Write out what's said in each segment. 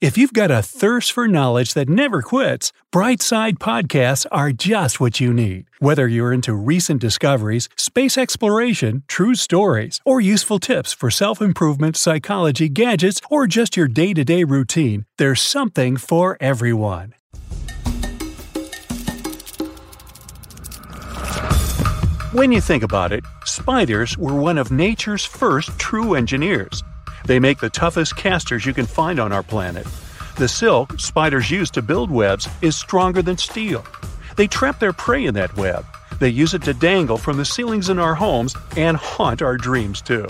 If you've got a thirst for knowledge that never quits, Brightside Podcasts are just what you need. Whether you're into recent discoveries, space exploration, true stories, or useful tips for self improvement, psychology, gadgets, or just your day to day routine, there's something for everyone. When you think about it, spiders were one of nature's first true engineers. They make the toughest casters you can find on our planet. The silk spiders use to build webs is stronger than steel. They trap their prey in that web. They use it to dangle from the ceilings in our homes and haunt our dreams too.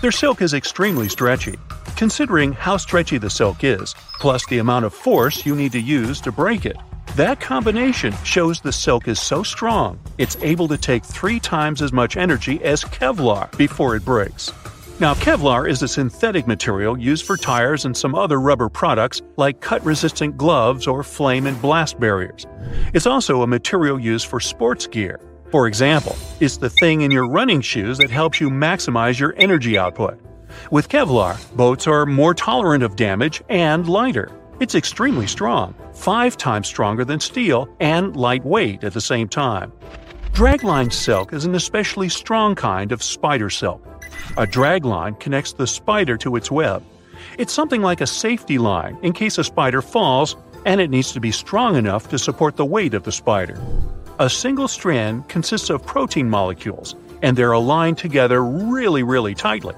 Their silk is extremely stretchy. Considering how stretchy the silk is, plus the amount of force you need to use to break it, that combination shows the silk is so strong, it's able to take three times as much energy as Kevlar before it breaks. Now, Kevlar is a synthetic material used for tires and some other rubber products like cut resistant gloves or flame and blast barriers. It's also a material used for sports gear. For example, it's the thing in your running shoes that helps you maximize your energy output. With Kevlar, boats are more tolerant of damage and lighter. It's extremely strong, five times stronger than steel, and lightweight at the same time. Dragline silk is an especially strong kind of spider silk. A dragline connects the spider to its web. It's something like a safety line in case a spider falls, and it needs to be strong enough to support the weight of the spider. A single strand consists of protein molecules, and they're aligned together really, really tightly.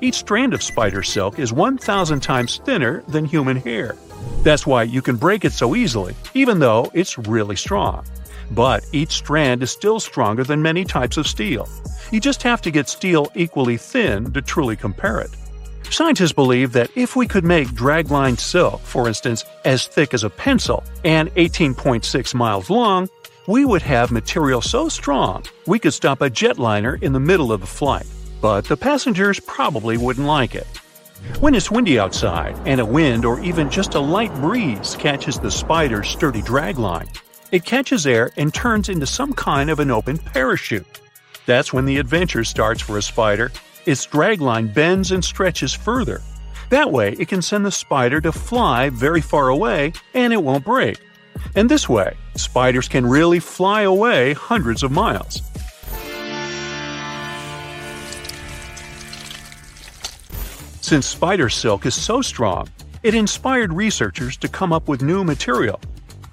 Each strand of spider silk is 1,000 times thinner than human hair. That's why you can break it so easily, even though it's really strong. But each strand is still stronger than many types of steel. You just have to get steel equally thin to truly compare it. Scientists believe that if we could make dragline silk, for instance, as thick as a pencil and 18.6 miles long, we would have material so strong we could stop a jetliner in the middle of a flight. But the passengers probably wouldn't like it. When it's windy outside and a wind or even just a light breeze catches the spider's sturdy dragline, it catches air and turns into some kind of an open parachute. That's when the adventure starts for a spider. Its dragline bends and stretches further. That way, it can send the spider to fly very far away and it won't break. And this way, spiders can really fly away hundreds of miles. Since spider silk is so strong, it inspired researchers to come up with new material.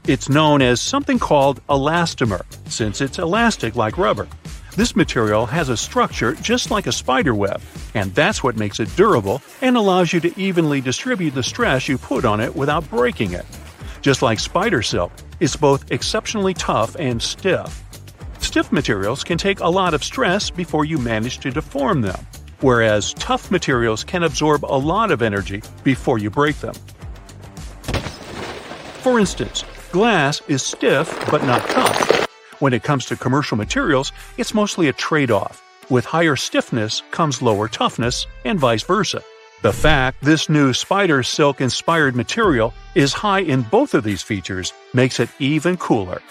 It's known as something called elastomer, since it's elastic like rubber. This material has a structure just like a spider web, and that's what makes it durable and allows you to evenly distribute the stress you put on it without breaking it. Just like spider silk, it's both exceptionally tough and stiff. Stiff materials can take a lot of stress before you manage to deform them, whereas tough materials can absorb a lot of energy before you break them. For instance, glass is stiff but not tough. When it comes to commercial materials, it's mostly a trade off. With higher stiffness comes lower toughness, and vice versa. The fact this new spider silk inspired material is high in both of these features makes it even cooler.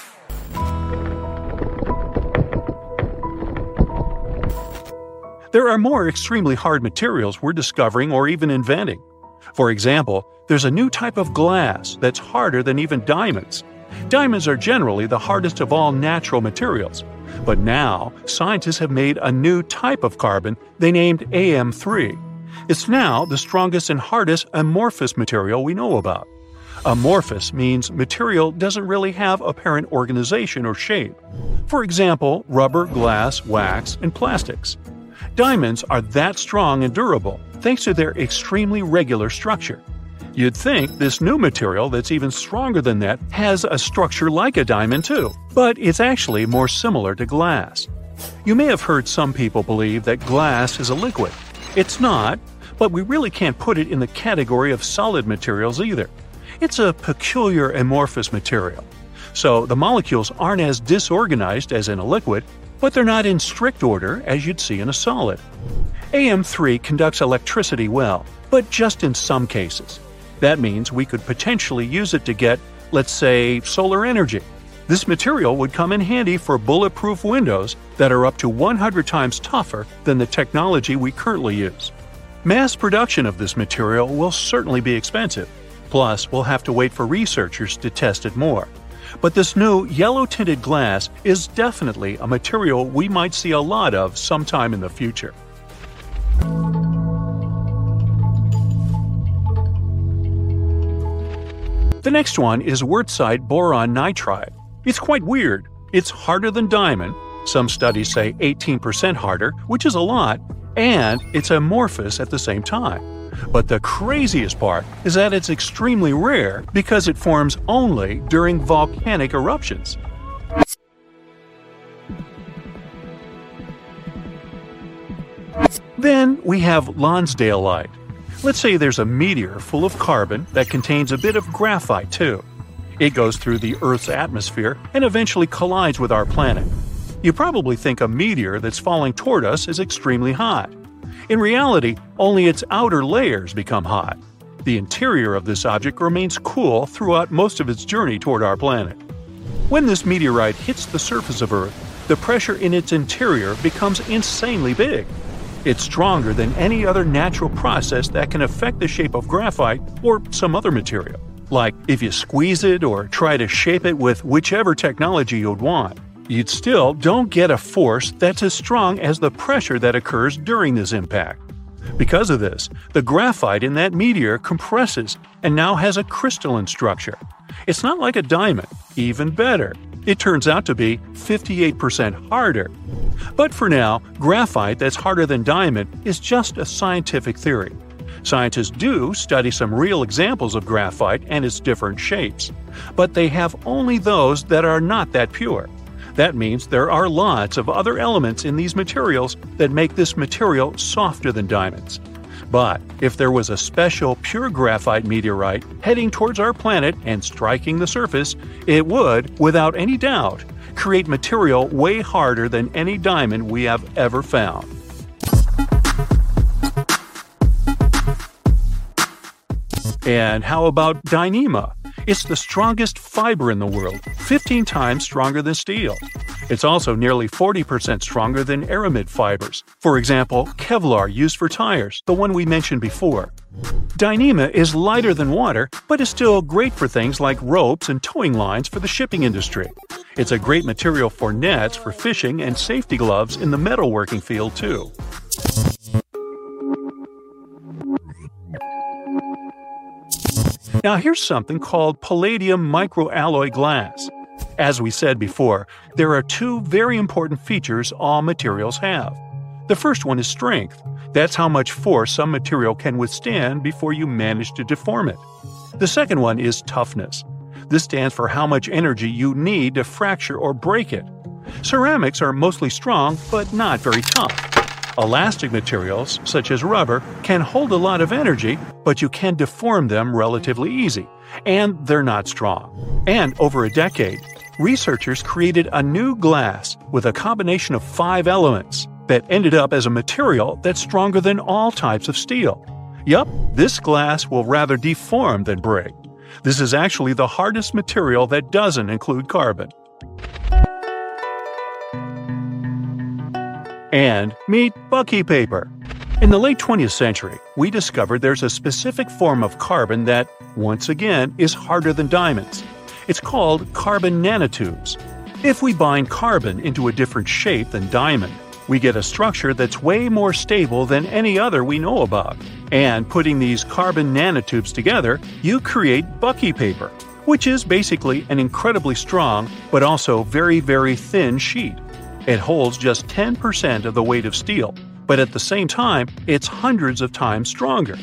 There are more extremely hard materials we're discovering or even inventing. For example, there's a new type of glass that's harder than even diamonds. Diamonds are generally the hardest of all natural materials. But now, scientists have made a new type of carbon they named AM3. It's now the strongest and hardest amorphous material we know about. Amorphous means material doesn't really have apparent organization or shape. For example, rubber, glass, wax, and plastics. Diamonds are that strong and durable thanks to their extremely regular structure. You'd think this new material that's even stronger than that has a structure like a diamond too, but it's actually more similar to glass. You may have heard some people believe that glass is a liquid. It's not, but we really can't put it in the category of solid materials either. It's a peculiar amorphous material. So the molecules aren't as disorganized as in a liquid, but they're not in strict order as you'd see in a solid. AM3 conducts electricity well, but just in some cases. That means we could potentially use it to get, let's say, solar energy. This material would come in handy for bulletproof windows that are up to 100 times tougher than the technology we currently use. Mass production of this material will certainly be expensive, plus, we'll have to wait for researchers to test it more. But this new yellow tinted glass is definitely a material we might see a lot of sometime in the future. The next one is wurtzite boron nitride. It's quite weird. It's harder than diamond, some studies say 18% harder, which is a lot, and it's amorphous at the same time. But the craziest part is that it's extremely rare because it forms only during volcanic eruptions. Then we have Lonsdaleite. Let's say there's a meteor full of carbon that contains a bit of graphite too. It goes through the Earth's atmosphere and eventually collides with our planet. You probably think a meteor that's falling toward us is extremely hot. In reality, only its outer layers become hot. The interior of this object remains cool throughout most of its journey toward our planet. When this meteorite hits the surface of Earth, the pressure in its interior becomes insanely big. It's stronger than any other natural process that can affect the shape of graphite or some other material. Like if you squeeze it or try to shape it with whichever technology you'd want, you'd still don't get a force that's as strong as the pressure that occurs during this impact. Because of this, the graphite in that meteor compresses and now has a crystalline structure. It's not like a diamond, even better. It turns out to be 58% harder. But for now, graphite that's harder than diamond is just a scientific theory. Scientists do study some real examples of graphite and its different shapes, but they have only those that are not that pure. That means there are lots of other elements in these materials that make this material softer than diamonds. But if there was a special pure graphite meteorite heading towards our planet and striking the surface, it would, without any doubt, create material way harder than any diamond we have ever found. And how about Dyneema? It's the strongest fiber in the world, 15 times stronger than steel. It's also nearly 40% stronger than aramid fibers. For example, Kevlar used for tires, the one we mentioned before. Dyneema is lighter than water, but is still great for things like ropes and towing lines for the shipping industry. It's a great material for nets for fishing and safety gloves in the metalworking field, too. Now, here's something called palladium microalloy glass. As we said before, there are two very important features all materials have. The first one is strength. That's how much force some material can withstand before you manage to deform it. The second one is toughness. This stands for how much energy you need to fracture or break it. Ceramics are mostly strong, but not very tough. Elastic materials, such as rubber, can hold a lot of energy, but you can deform them relatively easy, and they're not strong. And over a decade, researchers created a new glass with a combination of five elements that ended up as a material that's stronger than all types of steel. Yup, this glass will rather deform than break. This is actually the hardest material that doesn't include carbon. And meet Bucky paper. In the late 20th century, we discovered there's a specific form of carbon that, once again, is harder than diamonds. It's called carbon nanotubes. If we bind carbon into a different shape than diamond, we get a structure that's way more stable than any other we know about. And putting these carbon nanotubes together, you create Bucky paper, which is basically an incredibly strong but also very, very thin sheet. It holds just 10% of the weight of steel, but at the same time, it's hundreds of times stronger.